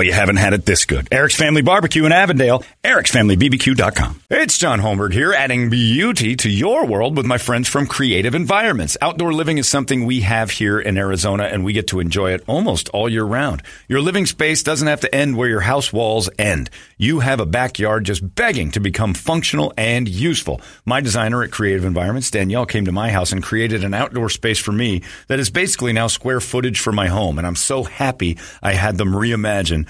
but you haven't had it this good. Eric's Family Barbecue in Avondale, ericsfamilybbq.com. It's John Holmberg here, adding beauty to your world with my friends from Creative Environments. Outdoor living is something we have here in Arizona, and we get to enjoy it almost all year round. Your living space doesn't have to end where your house walls end. You have a backyard just begging to become functional and useful. My designer at Creative Environments, Danielle, came to my house and created an outdoor space for me that is basically now square footage for my home, and I'm so happy I had them reimagine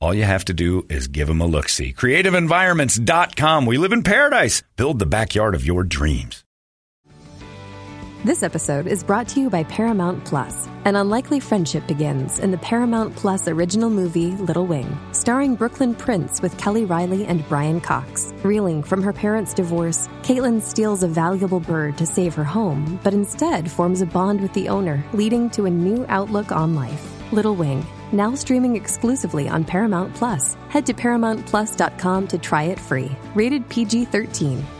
All you have to do is give them a look see. CreativeEnvironments.com. We live in paradise. Build the backyard of your dreams. This episode is brought to you by Paramount Plus. An unlikely friendship begins in the Paramount Plus original movie Little Wing, starring Brooklyn Prince with Kelly Reilly and Brian Cox. Reeling from her parents' divorce, Caitlin steals a valuable bird to save her home, but instead forms a bond with the owner, leading to a new outlook on life. Little Wing, now streaming exclusively on Paramount Plus. Head to ParamountPlus.com to try it free. Rated PG 13.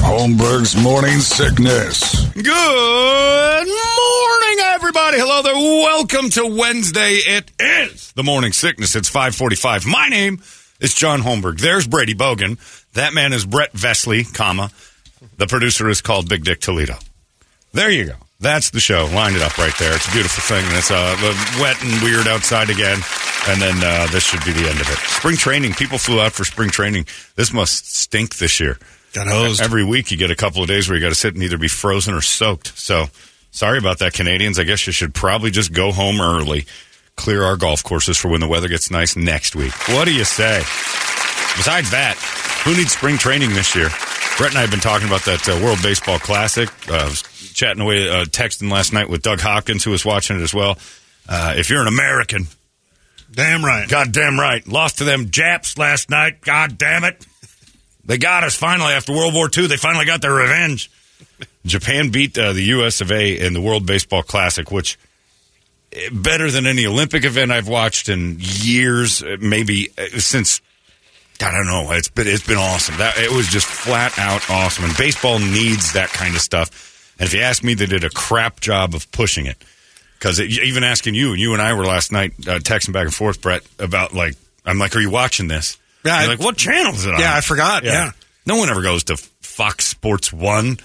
Holmberg's morning sickness. Good morning, everybody. Hello there. Welcome to Wednesday. It is the morning sickness. It's 545. My name is John Holmberg. There's Brady Bogan. That man is Brett Vesley, comma. The producer is called Big Dick Toledo. There you go. That's the show. Lined it up right there. It's a beautiful thing. And it's uh, wet and weird outside again. And then uh, this should be the end of it. Spring training. People flew out for spring training. This must stink this year. Got hosed. Every week you get a couple of days where you got to sit and either be frozen or soaked. So sorry about that, Canadians. I guess you should probably just go home early, clear our golf courses for when the weather gets nice next week. What do you say? Besides that, who needs spring training this year? Brett and I have been talking about that uh, World Baseball Classic. Uh, I was chatting away, uh, texting last night with Doug Hopkins, who was watching it as well. Uh, if you're an American, damn right, goddamn right, lost to them Japs last night. God damn it, they got us finally after World War II. They finally got their revenge. Japan beat uh, the U.S. of A. in the World Baseball Classic, which eh, better than any Olympic event I've watched in years, uh, maybe since I don't know. It's been it's been awesome. That it was just flat out awesome. And baseball needs that kind of stuff. And if you ask me, they did a crap job of pushing it. Because even asking you, you and I were last night uh, texting back and forth, Brett, about like I'm like, are you watching this? Yeah, like what channel is it on? Yeah, I forgot. Yeah. yeah. no one ever goes to Fox Sports One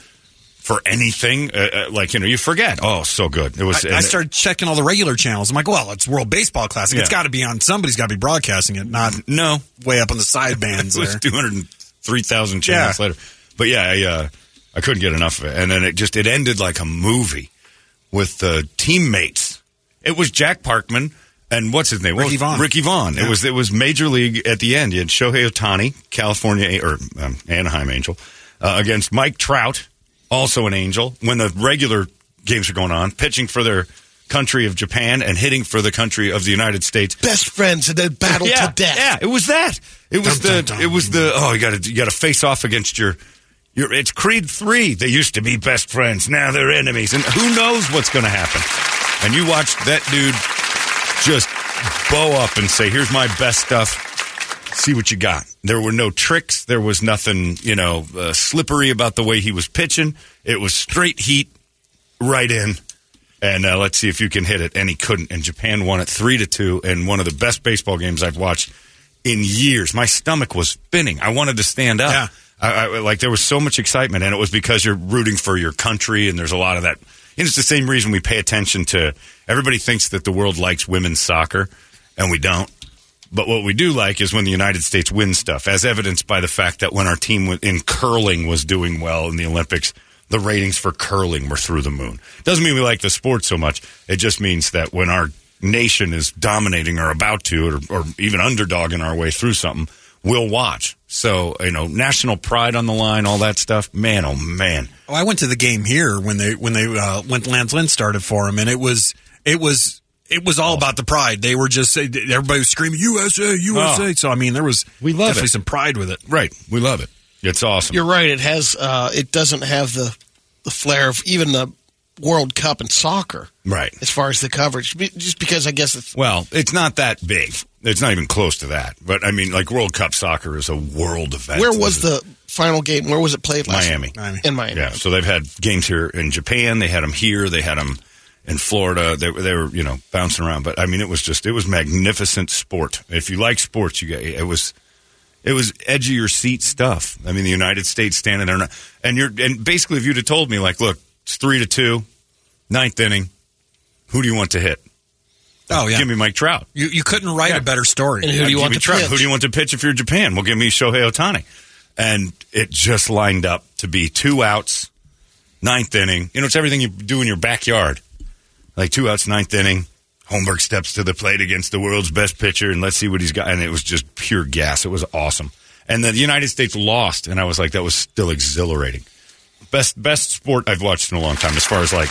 for anything. Uh, uh, like you know, you forget. Oh, so good. It was. I, I started checking all the regular channels. I'm like, well, it's World Baseball Classic. Yeah. It's got to be on. Somebody's got to be broadcasting it. Not no way up on the side bands. it was two hundred three thousand channels yeah. later. But yeah, I, uh, I couldn't get enough of it. And then it just it ended like a movie with the teammates. It was Jack Parkman and what's his name? Ricky Vaughn. Ricky Vaughn. Yeah. It was it was Major League at the end. You had Shohei Ohtani, California or um, Anaheim Angel, uh, against Mike Trout also an angel, when the regular games are going on, pitching for their country of Japan and hitting for the country of the United States. Best friends and then battle yeah, to death. Yeah, it was that. It was dum, the. Dum, dum. It was the. Oh, you got to you got to face off against your. Your, it's Creed 3. They used to be best friends. Now they're enemies. And who knows what's going to happen. And you watched that dude just bow up and say, here's my best stuff see what you got. There were no tricks. There was nothing, you know, uh, slippery about the way he was pitching. It was straight heat, right in, and uh, let's see if you can hit it. And he couldn't. And Japan won it three to two, and one of the best baseball games I've watched in years. My stomach was spinning. I wanted to stand up. Yeah. I, I, like there was so much excitement, and it was because you're rooting for your country, and there's a lot of that. It's the same reason we pay attention to. Everybody thinks that the world likes women's soccer, and we don't. But what we do like is when the United States wins stuff, as evidenced by the fact that when our team in curling was doing well in the Olympics, the ratings for curling were through the moon. Doesn't mean we like the sport so much. It just means that when our nation is dominating or about to, or, or even underdogging our way through something, we'll watch. So, you know, national pride on the line, all that stuff. Man, oh man. Oh, I went to the game here when they when they uh, when Lance Lynn started for him, and it was it was it was all about the pride. They were just everybody was screaming USA USA. Oh. So I mean, there was We love definitely it. some pride with it. Right. We love it. It's awesome. You're right. It has. Uh, it doesn't have the the flair of even the World Cup in soccer right. as far as the coverage. Just because I guess it's Well, it's not that big. It's not even close to that. But I mean, like World Cup soccer is a world event. where was the final game? Where was it played last? Miami? Miami. In Miami. Yeah. So they've had games here in Japan. They had them here. They had them in Florida. They, they were, you know, bouncing around. But I mean, it was just, it was magnificent sport. If you like sports, you get, it was, it was edge of your seat stuff. I mean, the United States standing there, and you're, and basically, if you'd have told me, like, look, it's three to two, ninth inning, who do you want to hit? Oh yeah, Give me Mike Trout. you you couldn't write Yeah. a better story. And who do you Give want me to Trout. pitch? Who do you want to pitch if you're Japan? Well, give me Shohei Ohtani. And it just lined up to be two outs, ninth inning. You know, it's everything you do in your backyard. Like two outs, ninth inning. Holmberg steps to the plate against the world's best pitcher, and let's see what he's got. And it was just pure gas. It was awesome. And the United States lost, and I was like, that was still exhilarating. Best best sport I've watched in a long time, as far as like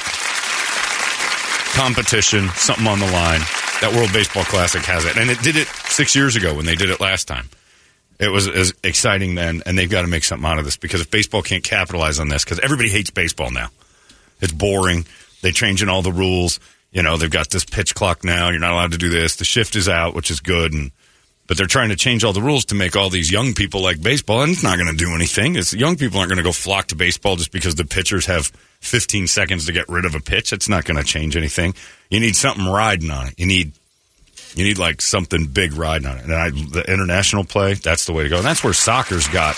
competition, something on the line. That World Baseball Classic has it, and it did it six years ago when they did it last time. It was as exciting then, and they've got to make something out of this because if baseball can't capitalize on this, because everybody hates baseball now, it's boring. They're changing all the rules. You know, they've got this pitch clock now. You're not allowed to do this. The shift is out, which is good, and but they're trying to change all the rules to make all these young people like baseball, and it's not going to do anything. It's young people aren't going to go flock to baseball just because the pitchers have 15 seconds to get rid of a pitch. It's not going to change anything. You need something riding on it. You need you need like something big riding on it. And I, the international play, that's the way to go. And that's where soccer's got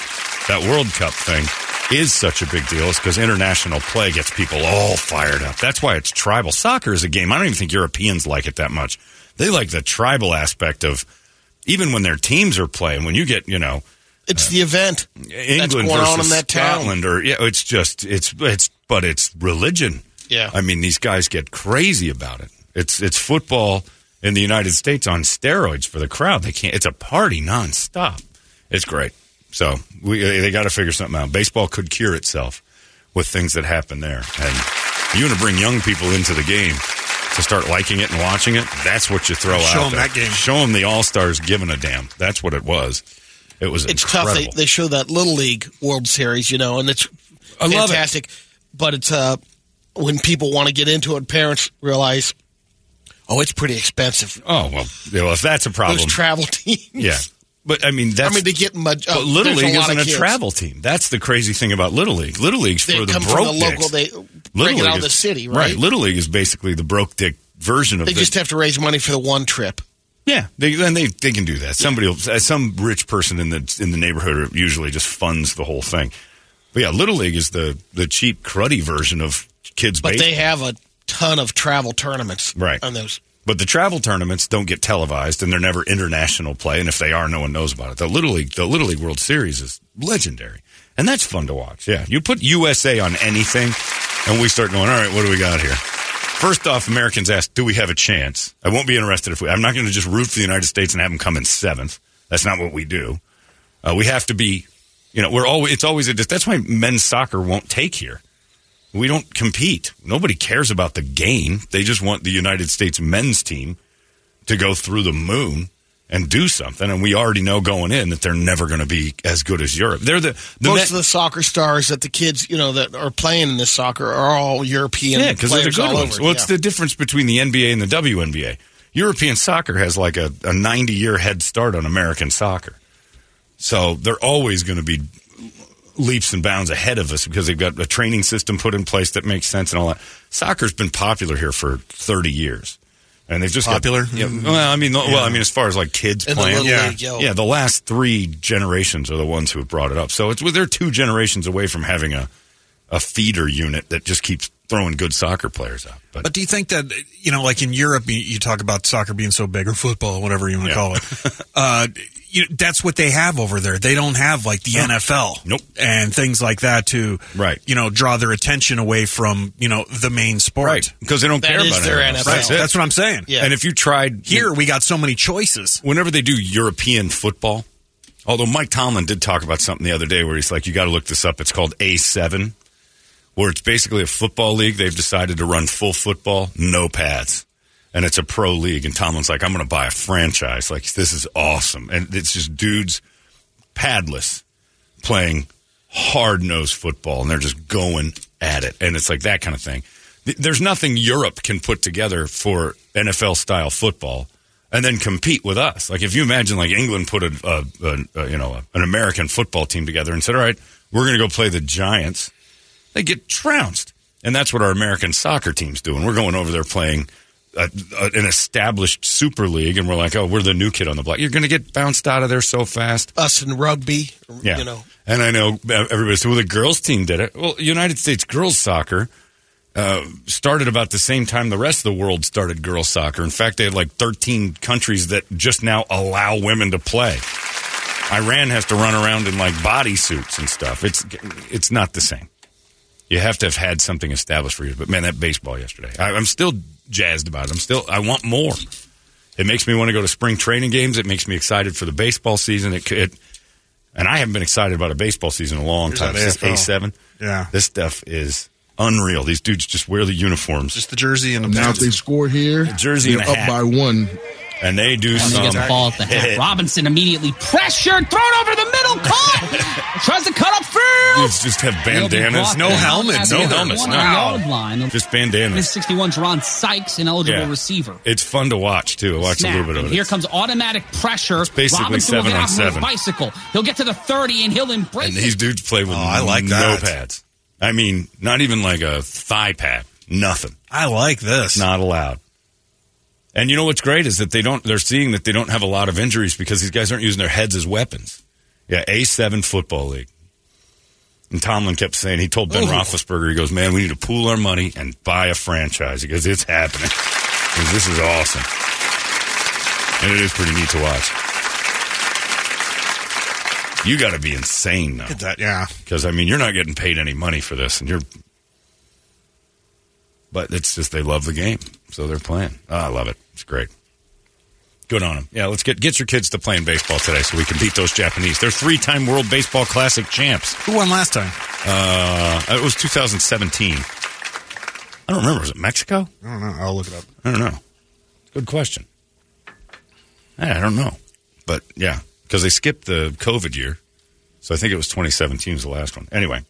that World Cup thing is such a big deal. Is because international play gets people all fired up. That's why it's tribal. Soccer is a game. I don't even think Europeans like it that much. They like the tribal aspect of even when their teams are playing. When you get, you know, It's uh, the event England versus on in that town. Scotland, or yeah, it's just it's it's but it's religion. Yeah. I mean these guys get crazy about it. It's it's football in the United States on steroids for the crowd. They can't. It's a party nonstop. It's great. So we they got to figure something out. Baseball could cure itself with things that happen there, and you want to bring young people into the game to start liking it and watching it. That's what you throw out. Show them there. that game. Show them the All Stars giving a damn. That's what it was. It was. it's incredible. tough. They, they show that Little League World Series, you know, and it's I love it. fantastic. But it's uh, when people want to get into it, parents realize, oh, it's pretty expensive. Oh well, well if that's a problem, Those travel teams. yeah. But I mean, that's I mean, they get much. Uh, but Little League a isn't a kids. travel team. That's the crazy thing about Little League. Little League's They for the come broke from the local. They Little bring it League out of the city, right? Little League is basically the broke dick version of They the, just have to raise money for the one trip. Yeah, they, then they they can do that. Somebody, uh, some rich person in the in the neighborhood usually just funds the whole thing. But yeah, Little League is the the cheap, cruddy version of kids But baseball. they have a ton of travel tournaments, Right. On those, But the travel tournaments don't get televised, and they're never international play. And if they are, no one knows about it. The Little League, the Little League World Series is legendary, and that's fun to watch. Yeah, you put USA on anything, and we start going. All right, what do we got here? First off, Americans ask, "Do we have a chance?" I won't be interested if we. I'm not going to just root for the United States and have them come in seventh. That's not what we do. Uh, we have to be. You know, we're always. It's always a. That's why men's soccer won't take here. We don't compete. Nobody cares about the game. They just want the United States men's team to go through the moon and do something. And we already know going in that they're never going to be as good as Europe. They're the, the most men- of the soccer stars that the kids, you know, that are playing in this soccer are all European. yeah, because they're the good ones. over. Well, it's yeah. the difference between the NBA and the WNBA. European soccer has like a, a 90 year head start on American soccer. So they're always going to be leaps and bounds ahead of us because they've got a training system put in place that makes sense and all that. Soccer's been popular here for 30 years. and they've just Popular? Got, yeah, well, I mean, well, I mean, as far as like kids In playing, little Yeah. league, yeah, the last three generations are the ones who have brought it up. So it's they're two generations away from having a a feeder unit that just keeps throwing good soccer players out. But, But do you think that you know, like in Europe, you, you talk about soccer being so big or football, whatever you want to Yeah. call it? uh, you, that's what they have over there. They don't have like the oh. NFL, Nope. and things like that to Right. You know, draw their attention away from you know the main sport. right, because they don't That care is about their anything else. NFL. That's it. That's what I'm saying. Yeah. And if you tried Here we got so many choices. whenever they do European football, although Mike Tomlin did talk about something the other day where he's like, you got to look this up. It's called A7, where it's basically a football league. They've decided to run full football, no pads. And it's a pro league. And Tomlin's like, I'm going to buy a franchise. Like, this is awesome. And it's just dudes padless playing hard nosed football. And they're just going at it. And it's like that kind of thing. There's nothing Europe can put together for NFL style football and then compete with us. Like if you imagine like England put a, a, a, you know an American football team together and said, "All right, we're going to go play the Giants," they get trounced, and that's what our American soccer team's doing. We're going over there playing a, a, an established Super League, and we're like, "Oh, we're the new kid on the block." You're going to get bounced out of there so fast. Us in rugby, Yeah, you know. and I know everybody said, "Well, the girls' team did it." Well, United States girls soccer uh, started about the same time the rest of the world started girls soccer. In fact, they had like 13 countries that just now allow women to play. Iran has to run around in like body suits and stuff. It's it's not the same. You have to have had something established for you. But man, that baseball yesterday, I, I'm still jazzed about it. I'm still I want more. It makes me want to go to spring training games. It makes me excited for the baseball season. It, it and I haven't been excited about a baseball season in a long Here's time. that Since A7. Yeah. This stuff is unreal. These dudes just wear the uniforms. Just the jersey and the Now, if pants. they score here, jersey and a up hat. by one. And they do And some. he gets the ball at the half. Robinson immediately pressured, thrown over the middle, caught, tries to cut up field. Dudes just have bandanas. He'll No brought helmets. No at helmets. No. yard line. Just His bandanas. 61 Ron Sykes, an eligible Yeah. receiver. It's fun to watch too. Watch Snap. a little bit of and it. here comes automatic pressure. basically Robinson will seven get on out his seven. bicycle. He'll get to the 30 and he'll embrace and it. these dudes play with Oh, I like no that. pads. I mean, not even like a thigh pad. Nothing. I like this. Not allowed. And you know what's great is that they don't. They're seeing that they don't have a lot of injuries because these guys aren't using their heads as weapons. Yeah, A seven football league. And Tomlin kept saying he told Ben Ooh. Roethlisberger, he goes, "Man, we need to pool our money and buy a franchise." He goes, "It's happening. Goes, this is awesome, and it is pretty neat to watch." You got to be insane though. That. Yeah. Because I mean, you're not getting paid any money for this, and you're. But it's just they love the game, so they're playing. Oh, I love it. It's great. Good on them. Yeah, let's get get your kids to playing baseball today, so we can beat those Japanese. They're three-time World Baseball Classic champs. Who won last time? Uh, it was 2017. I don't remember. Was it Mexico? I don't know. I'll look it up. I don't know. Good question. I don't know, but yeah, because they skipped the COVID year, so I think it was 2017 was the last one. Anyway,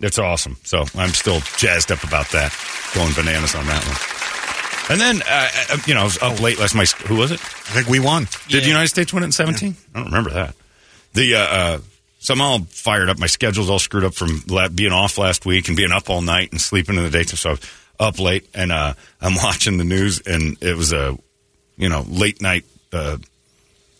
that's awesome. So I'm still jazzed up about that, going bananas on that one. And then, uh, uh, you know, I was up late last night. Who was it? I think we won. Did the United States win it in 17? I don't remember that. The uh, uh, so I'm all fired up. My schedule's all screwed up from la- being off last week and being up all night and sleeping in the daytime. So I was up late and uh, I'm watching the news and it was a you know late night. Uh,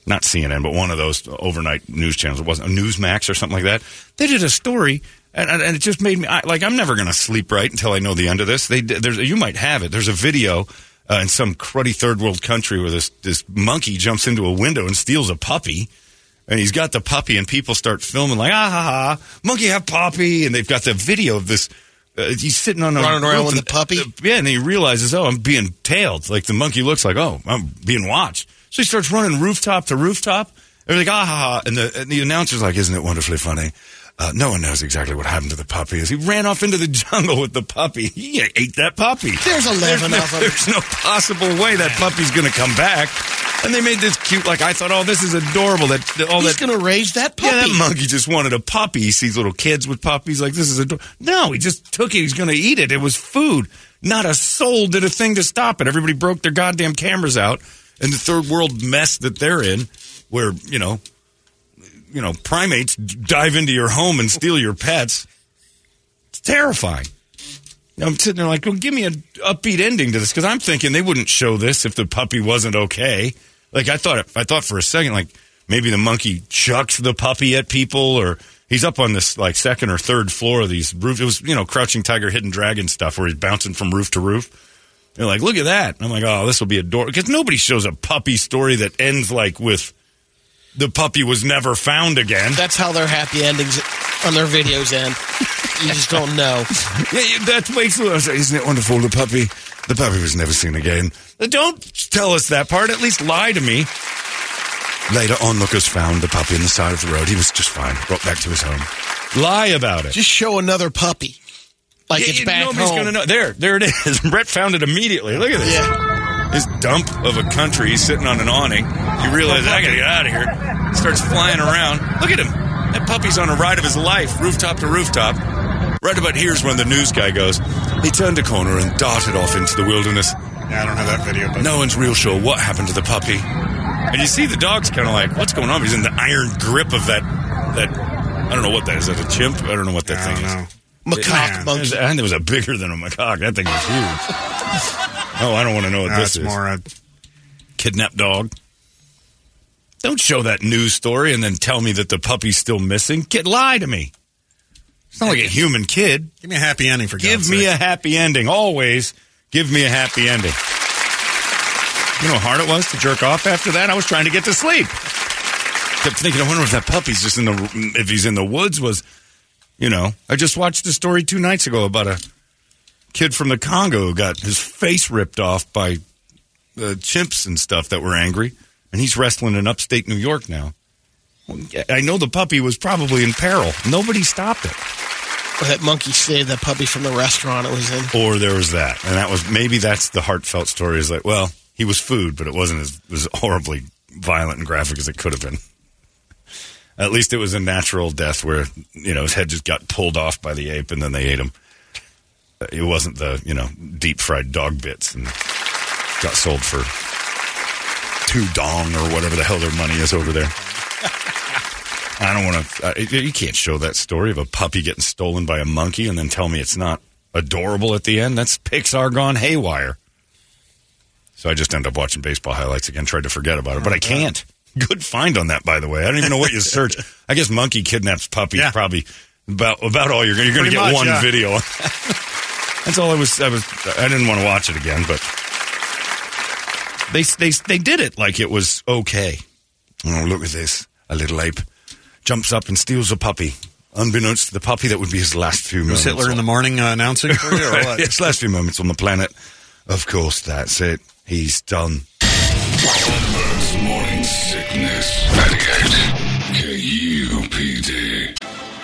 not CNN, but one of those overnight news channels. It wasn't a Newsmax or something like that. They did a story, and, and it just made me I, like I'm never going to sleep right until I know the end of this. They there's you might have it. There's a video uh, in some cruddy third world country where this this monkey jumps into a window and steals a puppy. And he's got the puppy, and people start filming like, ah ha ha, monkey have puppy, and they've got the video of this. Uh, he's sitting on a Running around with and- the puppy? uh, yeah, and he realizes, oh, I'm being tailed. Like the monkey looks like, oh, I'm being watched. So he starts running rooftop to rooftop. They're like, ah ha ha. And the, and the announcer's like, isn't it wonderfully funny? Uh, no one knows exactly what happened to the puppy. As he ran off into the jungle with the puppy, he ate that puppy. There's 11 there's no, of them. There's no possible way that puppy's going to come back. And they made this cute, like I thought, oh, this is adorable. That all He's that going to raise that puppy. yeah, that monkey just wanted a puppy. He sees little kids with puppies. Like this is a no. He just took it. He's going to eat it. It was food. Not a soul did a thing to stop it. Everybody broke their goddamn cameras out. And the third world mess that they're in, where you know, you know, primates dive into your home and steal your pets. It's terrifying. I'm sitting there like, well, give me an upbeat ending to this because I'm thinking they wouldn't show this if the puppy wasn't okay. Like I thought, I thought for a second, like maybe the monkey chucks the puppy at people, or he's up on this like second or third floor of these roof. It was you know Crouching Tiger, Hidden Dragon stuff where he's bouncing from roof to roof. They're like, look at that. I'm like, oh, this will be a door because nobody shows a puppy story that ends like with the puppy was never found again. That's how their happy endings on their videos end. you just don't know. Yeah, yeah, that makes isn't it wonderful? The puppy, the puppy was never seen again. Don't tell us that part. At least lie to me. Later, onlookers found the puppy on the side of the road. He was just fine. Brought back to his home. Lie about it. Just show another puppy. Like Yeah, it's yeah, back nobody's home. gonna know. There, there it is. Brett found it immediately. Look at this. Yeah. This dump of a country. He's sitting on an awning. You realize I gotta get out of here. Starts flying around. Look at him. That puppy's on a ride of his life, rooftop to rooftop. Right about here's when the news guy goes. He turned a corner and darted off into the wilderness. Yeah, I don't have that video, but No one's real sure what happened to the puppy. And you see the dog's kind of like, what's going on? He's in the iron grip of that. That I don't know what that is. Is that a chimp? I don't know what that I thing don't is. know. Macaque It was, monkey. and it was a bigger than a macaque. That thing was huge. oh, I don't want to know what No, this is. more. Uh, Kidnapped dog. Don't show that news story and then tell me that the puppy's still missing. Kid, lie to me. It's not like a human kid. give me a happy ending for Give God's me sake. a happy ending. Always give me a happy ending. You know how hard it was to jerk off after that? I was trying to get to sleep. Kept thinking, I wonder if that puppy's just in the, if he's in the woods was, you know, I just watched a story two nights ago about a kid from the Congo who got his face ripped off by uh, chimps and stuff that were angry. And he's wrestling in upstate New York now. I know the puppy was probably in peril. Nobody stopped it. Or that monkey saved that puppy from the restaurant it was in. or there was that, and that was maybe that's the heartfelt story. Is like, well, he was food, but it wasn't as, as horribly violent and graphic as it could have been. At least it was a natural death where you know his head just got pulled off by the ape, and then they ate him. It wasn't the you know deep fried dog bits and got sold for two dong or whatever the hell their money is over there. I don't want to. Uh, you can't show that story of a puppy getting stolen by a monkey and then tell me it's not adorable at the end. That's Pixar gone haywire. So I just end up watching baseball highlights again. Tried to forget about it, but I can't. Good find on that, by the way. I don't even know what you search. I guess monkey kidnaps puppy Yeah. probably about about all you're, you're going to get much, one yeah. video. That's all I was. I was. I didn't want to watch it again, but they they they did it like it was okay. Oh, look at this! A little ape jumps up and steals a puppy, unbeknownst to the puppy. That would be his last few Was moments. Hitler in the morning uh, announcing for you, or what? his last few moments on the planet. Of course, that's it. He's done. Holmberg's morning sickness. 98 KUPD.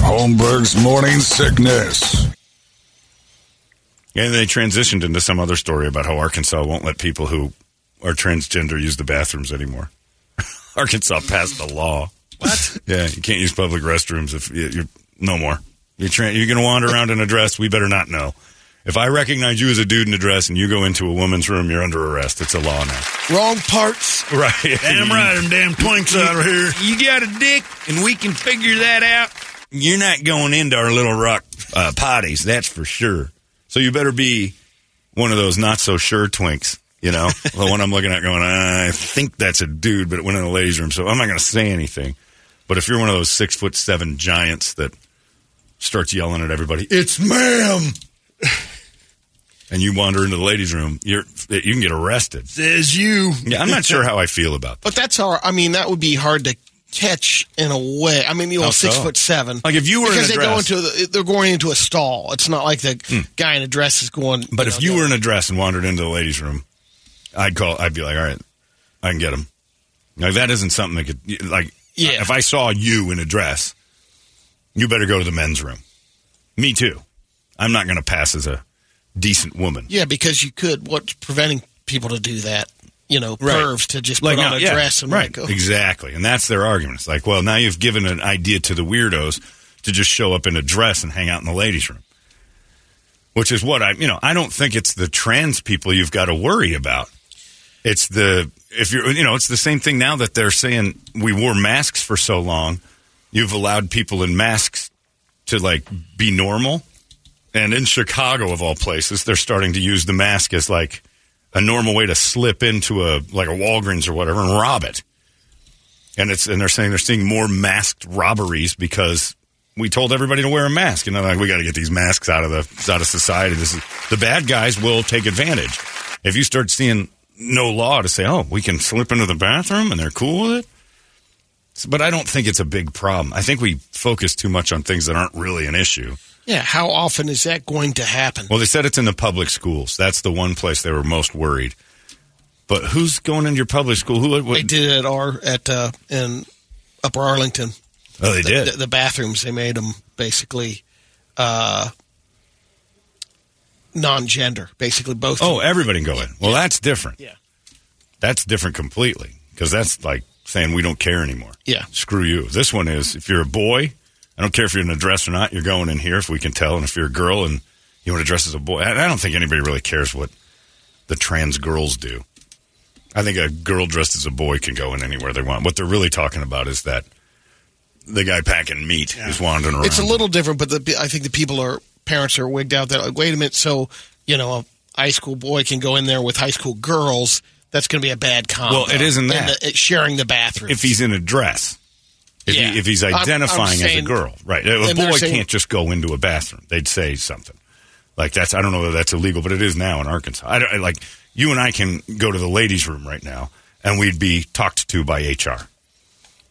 Holmberg's morning sickness. And they transitioned into some other story about how Arkansas won't let people who are transgender use the bathrooms anymore. Arkansas passed the law. What? yeah, you can't use public restrooms if you, you're no more. You're tra- you're going to wander around in a dress. We better not know. If I recognize you as a dude in a dress and you go into a woman's room, you're under arrest. It's a law now. Wrong parts. Right. Damn right, them damn twinks out of here. You got a dick, and we can figure that out. You're not going into our little rock uh, potties, that's for sure. So you better be one of those not so sure twinks. You know, the one I'm looking at going, I think that's a dude, but it went in the ladies' room, so I'm not going to say anything. But if you're one of those six foot seven giants that starts yelling at everybody, it's ma'am, and you wander into the ladies' room, you're you can get arrested. Says you. Yeah, I'm not sure how I feel about that. But that's how, I mean, that would be hard to catch in a way. I mean, the old six foot seven. Like, if you were in because a they go dress- Hmm. into the, they're going into a stall. It's not like the guy in a dress is going. But if you were in a dress and wandered into the ladies' room, I'd call. I'd be like, all right, I can get him. Like that isn't something that could like. Yeah. If I saw you in a dress, you better go to the men's room. Me too. I'm not going to pass as a decent woman. Yeah, because you could. What's preventing people to do that? You know, Right. to just Like put on a yeah, dress and right, like, oh, exactly, and that's their argument. It's like, well, now you've given an idea to the weirdos to just show up in a dress and hang out in the ladies' room, which is what I, you know, I don't think it's the trans people you've got to worry about. It's the if you're, you know, it's the same thing now that they're saying we wore masks for so long, you've allowed people in masks to like be normal, and in Chicago of all places, they're starting to use the mask as like a normal way to slip into a like a Walgreens or whatever and rob it. And it's and they're saying they're seeing more masked robberies because we told everybody to wear a mask, and they're like, we got to get these masks out of the out of society. This is the bad guys will take advantage if you start seeing no law to say, oh, we can slip into the bathroom and they're cool with it. But I don't think it's a big problem. I think we focus too much on things that aren't really an issue. Yeah. How often is that going to happen? Well, they said it's in the public schools. That's the one place they were most worried. But who's going into your public school? Who? What, they did it at our at uh, in Upper Arlington. oh, they the, did. The, the bathrooms they made them basically uh, non-gender, basically both. oh, everybody can go in. Well, that's different. Yeah. That's different completely because that's like saying we don't care anymore. Yeah. Screw you. This one is if you're a boy, I don't care if you're in a dress or not. You're going in here if we can tell. And if you're a girl and you want to dress as a boy, I don't think anybody really cares what the trans girls do. I think a girl dressed as a boy can go in anywhere they want. What they're really talking about is that the guy packing meat is wandering around. It's a little different, but the, I think the people are parents are wigged out. That like, wait a minute, so you know, a high school boy can go in there with high school girls. That's going to be a bad combo. Well, it isn't that. the- it's sharing the bathroom. if he's in a dress. If, Yeah. he, if he's I'm- I'm identifying as a girl, right? A boy saying- can't just go into a bathroom. They'd say something like that's. I don't know whether that's illegal, but it is now in Arkansas. I don't, like you and I can go to the ladies' room right now, and we'd be talked to by HR.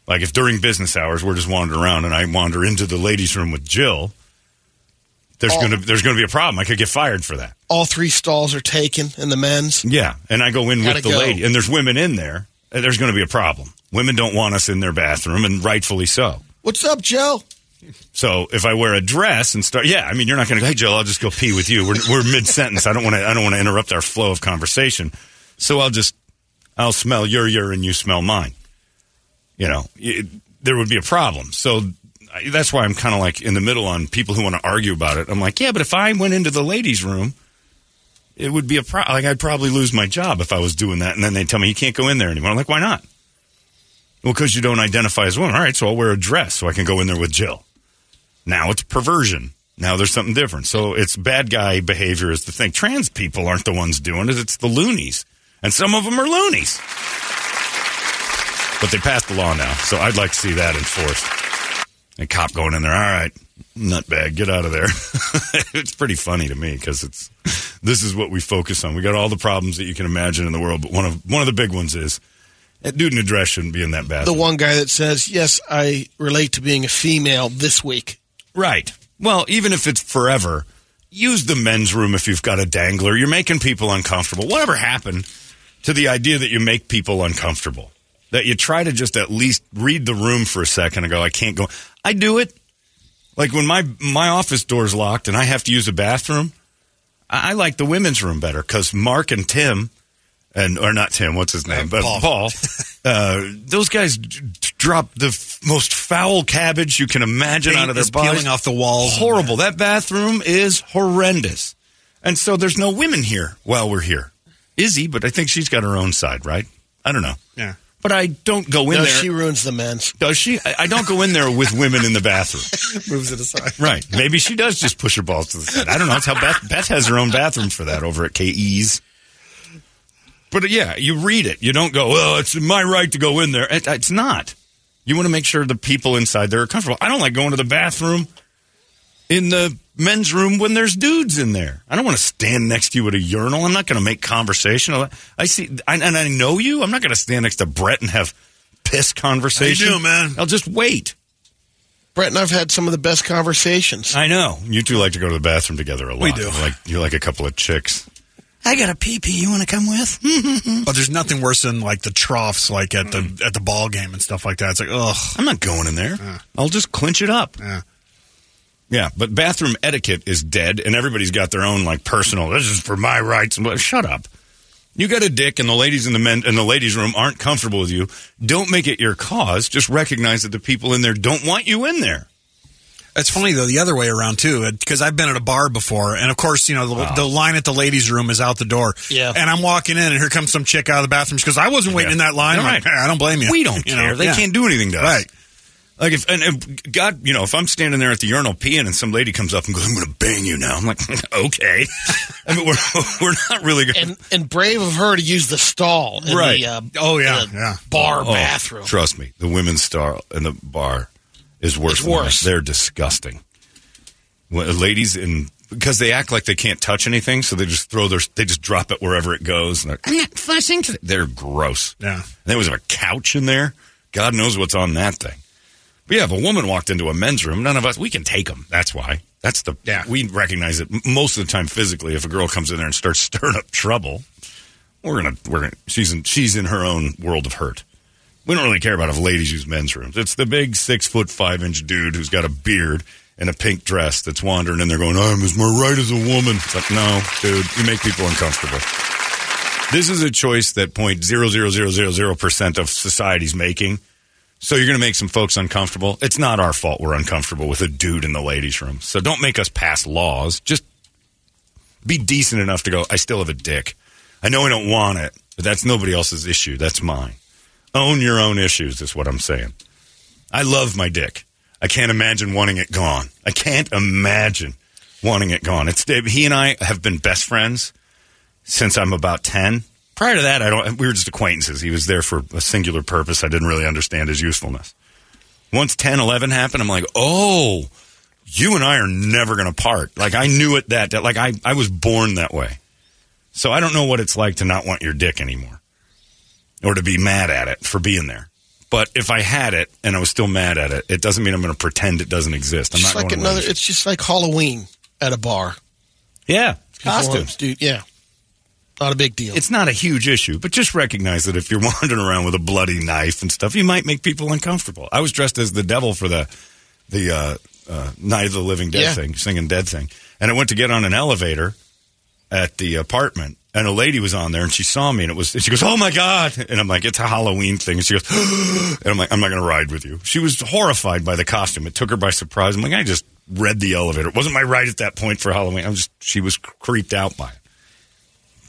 Like if during business hours we're just wandering around, and I wander into the ladies' room with Jill, there's Oh. gonna there's gonna be a problem. I could get fired for that. All three stalls are taken in the men's. Yeah, and I go in Gotta with the go. lady, and there's women in there. There's going to be a problem. Women don't want us in their bathroom, and rightfully so. What's up, Joe? So if I wear a dress and start, yeah, I mean, you're not going to go, hey, Joe, I'll just go pee with you. We're, we're mid sentence. I don't want to. I don't want to interrupt our flow of conversation. So I'll just, I'll smell your urine, you smell mine. You know, it, there would be a problem. So I- that's why I'm kind of like in the middle on people who want to argue about it. I'm like, yeah, but if I went into the ladies' room, it would be a pro. Like I'd probably lose my job if I was doing that. And then they tell me you can't go in there anymore. I'm like, why not? Well, because you don't identify as woman. All right, so I'll wear a dress so I can go in there with Jill. Now it's perversion. Now there's something different. So it's bad guy behavior is the thing. Trans people aren't the ones doing it. It's the loonies. And some of them are loonies. But they passed the law now. So I'd like to see that enforced. A cop going in there. All right, nutbag, get out of there. it's pretty funny to me because it's this is what we focus on. We got all the problems that you can imagine in the world, but one of one of the big ones is that dude in a dress shouldn't be in that bathroom. The one guy that says, "Yes, I relate to being a female this week." Right. Well, even if it's forever, use the men's room if you've got a dangler. You're making people uncomfortable. Whatever happened to the idea that you make people uncomfortable? That you try to just at least read the room for a second and go, I can't go. I do it. Like when my my office door's locked and I have to use a bathroom, I, I like the women's room better because Mark and Tim, and or not Tim, what's his name, but Paul. Paul, uh, those guys d- d- drop the f- most foul cabbage you can imagine Paint out of their is bodies. peeling off the walls. Horrible. That bathroom is horrendous. And so there's no women here while we're here. Izzy, but I think she's got her own side, right? I don't know. Yeah. But I don't go in No, there. she ruins the men's. Does she? I, I don't go in there with women in the bathroom. Moves it aside. Right. Maybe she does just push her balls to the side. I don't know. It's how Beth, Beth has her own bathroom for that over at KE's. But uh, yeah, you read it. You don't go, well, it's my right to go in there. It, it's not. You want to make sure the people inside there are comfortable. I don't like going to the bathroom in the men's room when there's dudes in there. I don't want to stand next to you at a urinal. I'm not going to make conversation. I see, I, and I know you. I'm not going to stand next to Brett and have piss conversation. doing, man? I'll just wait. Brett and I've had some of the best conversations. I know. You two like to go to the bathroom together a lot. We do. You're like you're like a couple of chicks. I got a pee pee. You want to come with? But oh, there's nothing worse than like the troughs, like at the mm. at the ball game and stuff like that. It's like, ugh. I'm not going in there. I'll just clinch it up. Yeah. Yeah, but bathroom etiquette is dead, and everybody's got their own like personal. This is for my rights. Shut up. You got a dick, and the ladies in the men in the ladies' room aren't comfortable with you. Don't make it your cause. Just recognize that the people in there don't want you in there. It's funny though the other way around too, because I've been at a bar before, and of course you know the, the line at the ladies' room is out the door. Yeah. and I'm walking in, and here comes some chick out of the bathroom. She goes, "I wasn't waiting in that line." I'm Right. like, "Hey, I don't blame you. We don't You care. know, they yeah. can't do anything to us. Right. Like if and, and God, you know, if I'm standing there at the urinal peeing and some lady comes up and goes, "I'm going to bang you now," I'm like, okay. I mean, we're we're not really going. And and brave of her to use the stall in Right. the uh, Oh, yeah, the yeah. bar Oh, bathroom. Trust me, the women's stall in the bar is worse. It's worse. us. They're disgusting. When, ladies in because they act like they can't touch anything, so they just throw their they just drop it wherever it goes. And they're, I'm not fussing. to-" They're gross. Yeah. And there was a couch in there. God knows what's on that thing. But yeah, if a woman walked into a men's room, none of us we can take them. That's why. That's the Yeah. We recognize it most of the time physically. If a girl comes in there and starts stirring up trouble, we're gonna we're gonna she's in she's in her own world of hurt. We don't really care about if ladies use men's rooms. It's the big six foot five inch dude who's got a beard and a pink dress that's wandering in there going, I'm as my right as a woman. It's like, no, dude, you make people uncomfortable. This is a choice that point zero zero zero zero zero percent of society's making. So you're going to make some folks uncomfortable. It's not our fault we're uncomfortable with a dude in the ladies' room. So don't make us pass laws. Just be decent enough to go, I still have a dick. I know I don't want it, but that's nobody else's issue. That's mine. Own your own issues, is what I'm saying. I love my dick. I can't imagine wanting it gone. I can't imagine wanting it gone. It's he and I have been best friends since I'm about 10. Prior to that, I don't we were just acquaintances. He was there for a singular purpose. I didn't really understand his usefulness. Once 10, 11 happened, I'm like, "Oh, you and I are never going to part." Like I knew it that, that like I I was born that way. So I don't know what it's like to not want your dick anymore or to be mad at it for being there. But if I had it and I was still mad at it, it doesn't mean I'm going to pretend it doesn't exist. I'm Just not like going another. to It's just like Halloween at a bar. Yeah, costumes. dude. Yeah, not a big deal. It's not a huge issue, but just recognize that if you're wandering around with a bloody knife and stuff, you might make people uncomfortable. I was dressed as the devil for the the uh, uh, Night of the Living Dead Yeah. thing, singing Dead thing, and I went to get on an elevator at the apartment, and a lady was on there, and she saw me, and it was and she goes, "Oh my god!" And I'm like, "It's a Halloween thing," and she goes, and I'm like, "I'm not going to ride with you." She was horrified by the costume; it took her by surprise. I'm like, "I just read the elevator. It wasn't my ride at that point for Halloween. I was just she was creeped out by it."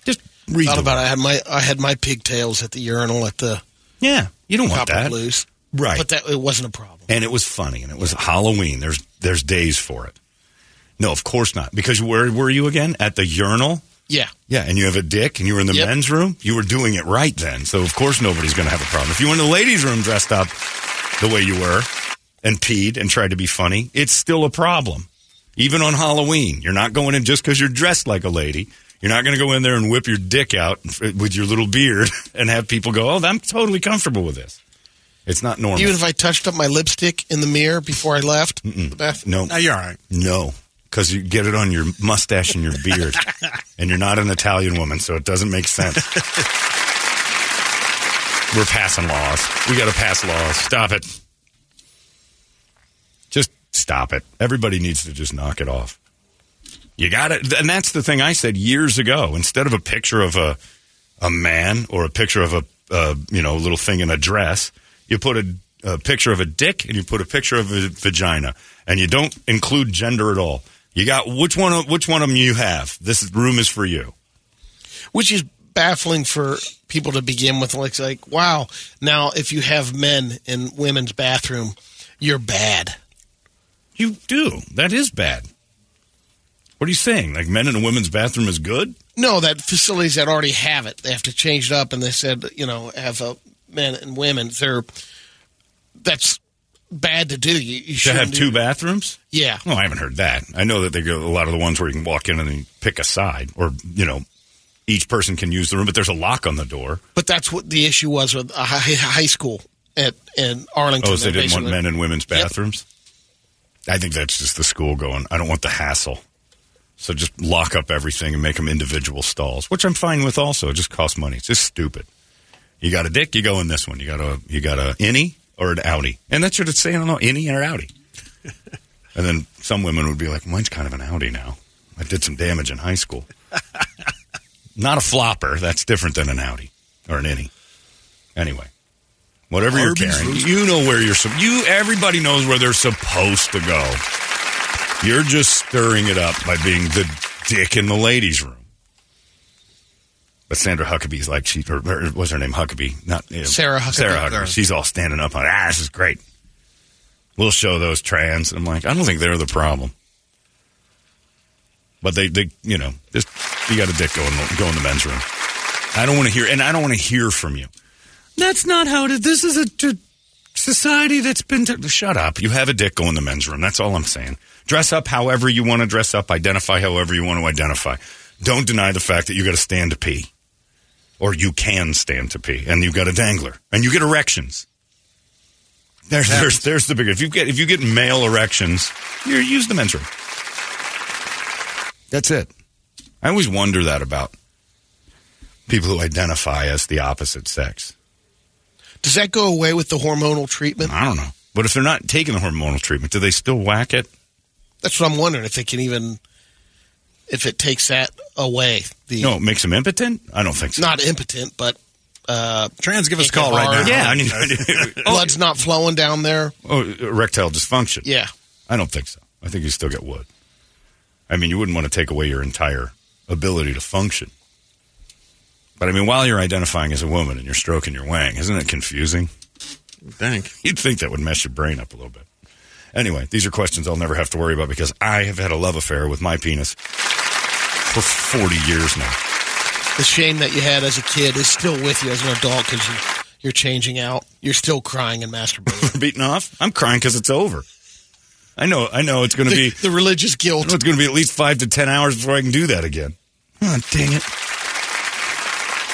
Just read Thought about it. I had my I had my pigtails at the urinal at the Yeah, you don't want that. Blues, Right. but that it wasn't a problem. and it was funny, and it was Halloween. There's there's days for it. No, of course not. Because where were you again? At the urinal? Yeah, Yeah, and you have a dick, and you were in the Yep. men's room. You were doing it right then, so of course nobody's going to have a problem. If you were in the ladies' room dressed up the way you were and peed and tried to be funny, it's still a problem. Even on Halloween, you're not going in just because you're dressed like a lady. You're not going to go in there and whip your dick out with your little beard and have people go, "Oh, I'm totally comfortable with this." It's not normal. even if I touched up my lipstick in the mirror before I left the bathroom. no, No, you're all right. No, because you get it on your mustache and your beard, and you're not an Italian woman, so it doesn't make sense. We're passing laws. We got to pass laws. Stop it. Just stop it. Everybody needs to just knock it off. You got it, and that's the thing I said years ago. Instead of a picture of a a man or a picture of a uh, you know little thing in a dress, you put a, a picture of a dick and you put a picture of a vagina, and you don't include gender at all. You got which one? Of, which one of them you have? This room is for you. which is baffling for people to begin with. Like, like, wow. Now, if you have men in women's bathroom, you're bad. You do. That is bad. What are you saying? Like men in a women's bathroom is good? No, that facilities that already have it, they have to change it up, and they said, you know, have uh, men and women. They're that's bad to do. You, you shouldn't have two bathrooms? Yeah, No, I haven't heard that. I know that they go a lot of the ones where you can walk in and pick a side, or you know, each person can use the room, but there's a lock on the door. but that's what the issue was with a high, high school at in Arlington. Oh, so they didn't want men and women's Yep. bathrooms? I think that's just the school going. I don't want the hassle. So just lock up everything and make them individual stalls, which I'm fine with. Also, it just costs money. It's just stupid. You got a dick, you go in this one. You got a you got a innie or an outie. and that's what it's saying. I don't know, innie or outie. and then some women would be like, "Mine's kind of an outie now. I did some damage in high school. Not a flopper. That's different than an outie or an innie. Anyway, whatever you're carrying, you know where you're. You everybody knows where they're supposed to go. You're just stirring it up by being the dick in the ladies' room. But Sandra Huckabee's like she, or, or what's her name? Huckabee, not you know, Sarah Huckabee. Sarah Huckabee. She's all standing up on. Ah, this is great. We'll show those trans. I'm like, I don't think they're the problem. But they, they, you know, just you got a dick going go in the men's room. I don't want to hear, and I don't want to hear from you. That's not how it is. This is a t- society that's been. T- Shut up. You have a dick, go in the men's room. That's all I'm saying. Dress up however you want to dress up. Identify however you want to identify. Don't deny the fact that you got to stand to pee, or you can stand to pee, and you've got a dangler, and you get erections. There's, there's, there's the big. If you get if you get male erections, you use the men's room. That's it. I always wonder that about people who identify as the opposite sex. Does that go away with the hormonal treatment? I don't know. But if they're not taking the hormonal treatment, do they still whack it? That's what I'm wondering if they can even if it takes that away. The No, it makes them impotent? I don't think so. not impotent, but uh, Trans, give us a call right now. yeah, I mean, blood's not flowing down there. oh, erectile dysfunction. Yeah, I don't think so. I think you still get wood. I mean, you wouldn't want to take away your entire ability to function. But I mean, while you're identifying as a woman and you're stroking your wang, isn't it confusing? Thank. You'd think that would mess your brain up a little bit. Anyway, these are questions I'll never have to worry about because I have had a love affair with my penis for 40 years now. the shame that you had as a kid is still with you as an adult because you, you're changing out. You're still crying and masturbating. Beaten off? I'm crying because it's over. I know, I know it's going to be, the religious guilt. it's going to be at least five to 10 hours before I can do that again. Oh, dang it.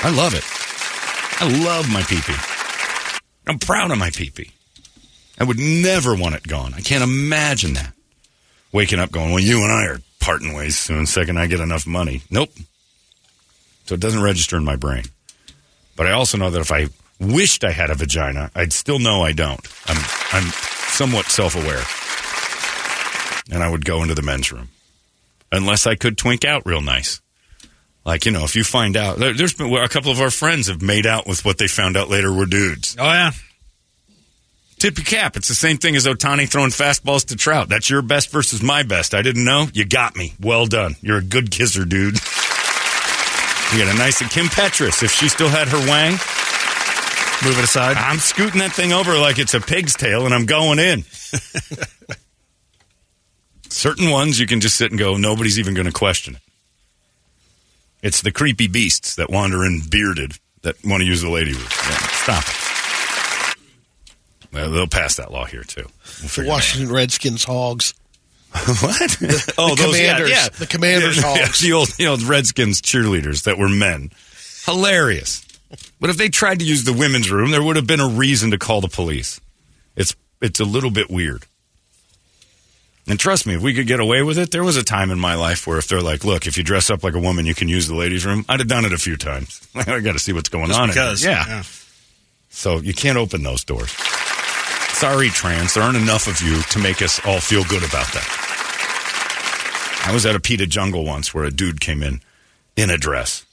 I love it. I love my pee pee. I'm proud of my pee pee. I would never want it gone. I can't imagine that. Waking up going, well, you and I are parting ways soon, second I get enough money. Nope. So it doesn't register in my brain. But I also know that if I wished I had a vagina, I'd still know I don't. I'm, I'm somewhat self aware. And I would go into the men's room. Unless I could twink out real nice. Like, you know, if you find out, there, there's been a couple of our friends have made out with what they found out later were dudes. Oh yeah. Tip your cap. It's the same thing as Ohtani throwing fastballs to Trout. That's your best versus my best. I didn't know. You got me. Well done. You're a good kisser, dude. You got a nice Kim Petras. If she still had her wang, Move it aside. I'm scooting that thing over like it's a pig's tail and I'm going in. Certain ones you can just sit and go, nobody's even going to question it. It's the creepy beasts that wander in bearded that want to use the lady room. Yeah, stop it. They'll pass that law here too. We'll The figure it out. Washington Redskins hogs. what? oh, the those yeah, commanders. yeah. The commanders Yeah, hogs. the old, the old Redskins cheerleaders that were men. Hilarious. But if they tried to use the women's room, there would have been a reason to call the police. It's it's a little bit weird. And trust me, if we could get away with it, there was a time in my life where if they're like, "Look, if you dress up like a woman, you can use the ladies' room," I'd have done it a few times. I got to see what's going Just on. because. there. yeah. So you can't open those doors. Sorry, trans. There aren't enough of you to make us all feel good about that. I was at a Pita Jungle once where a dude came in in a dress.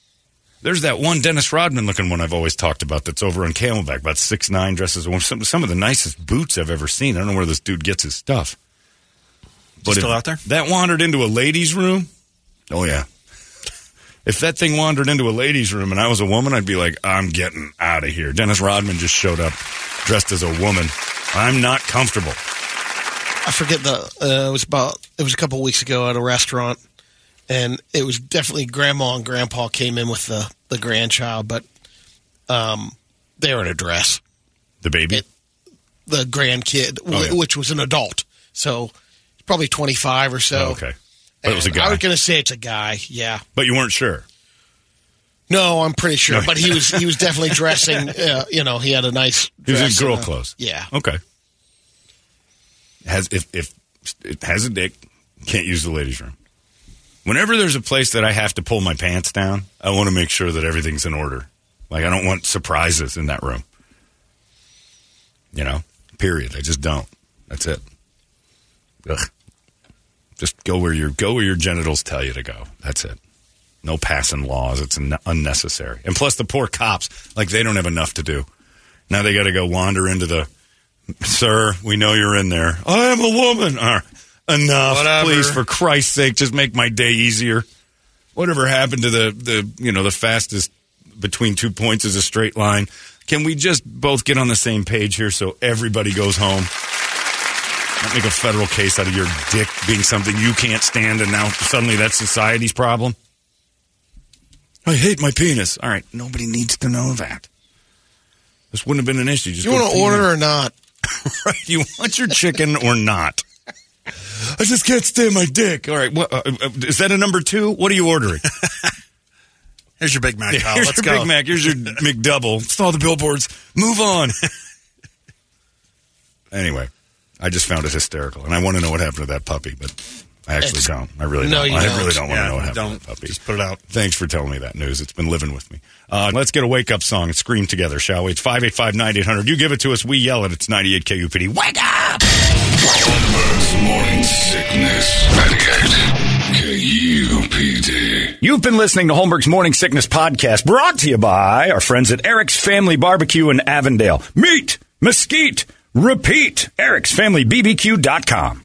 There's that one Dennis Rodman looking one I've always talked about that's over on Camelback, about six nine, dresses as a woman. Some, some of the nicest boots I've ever seen. I don't know where this dude gets his stuff. But Still out there? That wandered into a ladies' room. Oh yeah. If that thing wandered into a ladies' room and I was a woman, I'd be like, I'm getting out of here. Dennis Rodman just showed up dressed as a woman. I'm not comfortable. I forget the. Uh, it was about. It was a couple weeks ago at a restaurant, and it was definitely grandma and grandpa came in with the the grandchild, but um, they were in a dress. The baby. It- The grandkid, Oh, yeah. which was an adult, so probably twenty five or so. Oh, okay. But it was a guy. I was going to say it's a guy. Yeah. But you weren't sure. No, I'm pretty sure, but he was he was definitely dressing. Uh, you know, he had a nice. He was in girl a- clothes. Yeah. Okay. Has if if it has a dick, can't use the ladies' room. Whenever there's a place that I have to pull my pants down, I want to make sure that everything's in order. Like I don't want surprises in that room. You know, period. I just don't. That's it. Ugh. Just go where your go where your genitals tell you to go. That's it. No passing laws. It's un- unnecessary. And plus, the poor cops, like they don't have enough to do. Now they got to go wander into the. Sir, we know you're in there. I am a woman. Uh, enough, Whatever. please, for Christ's sake, just make my day easier. Whatever happened to the the you know the fastest between two points is a straight line? Can we just both get on the same page here so everybody goes home? Not make a federal case out of your dick being something you can't stand, and now suddenly that's society's problem. I hate my penis. All right, nobody needs to know that. This wouldn't have been an issue. Just You want to order or not? right? You want your chicken or not? I just can't stand my dick. All right, what, uh, uh, is that a number two? What are you ordering? Here's your Big Mac, pal. Here's Let's your go. Big Mac. Here's your McDouble. Saw the billboards. Move on. anyway, I just found it hysterical, and I want to know what happened to that puppy, but I actually It's- don't. I really No, don't. you I don't. really don't want to know what happened don't. to that puppy. Just put it out. Thanks for telling me that news. It's been living with me. Uh, let's get a wake up song and scream together, shall we? It's 585 9800. You give it to us. We yell it. It's 98 KUPD. Wake up! Holmberg's morning sickness. 98 KUPD. You've been listening to Holmberg's Morning Sickness Podcast, brought to you by our friends at Eric's Family Barbecue in Avondale. Meat, mesquite, repeat. Eric'sFamilyBBQ.com.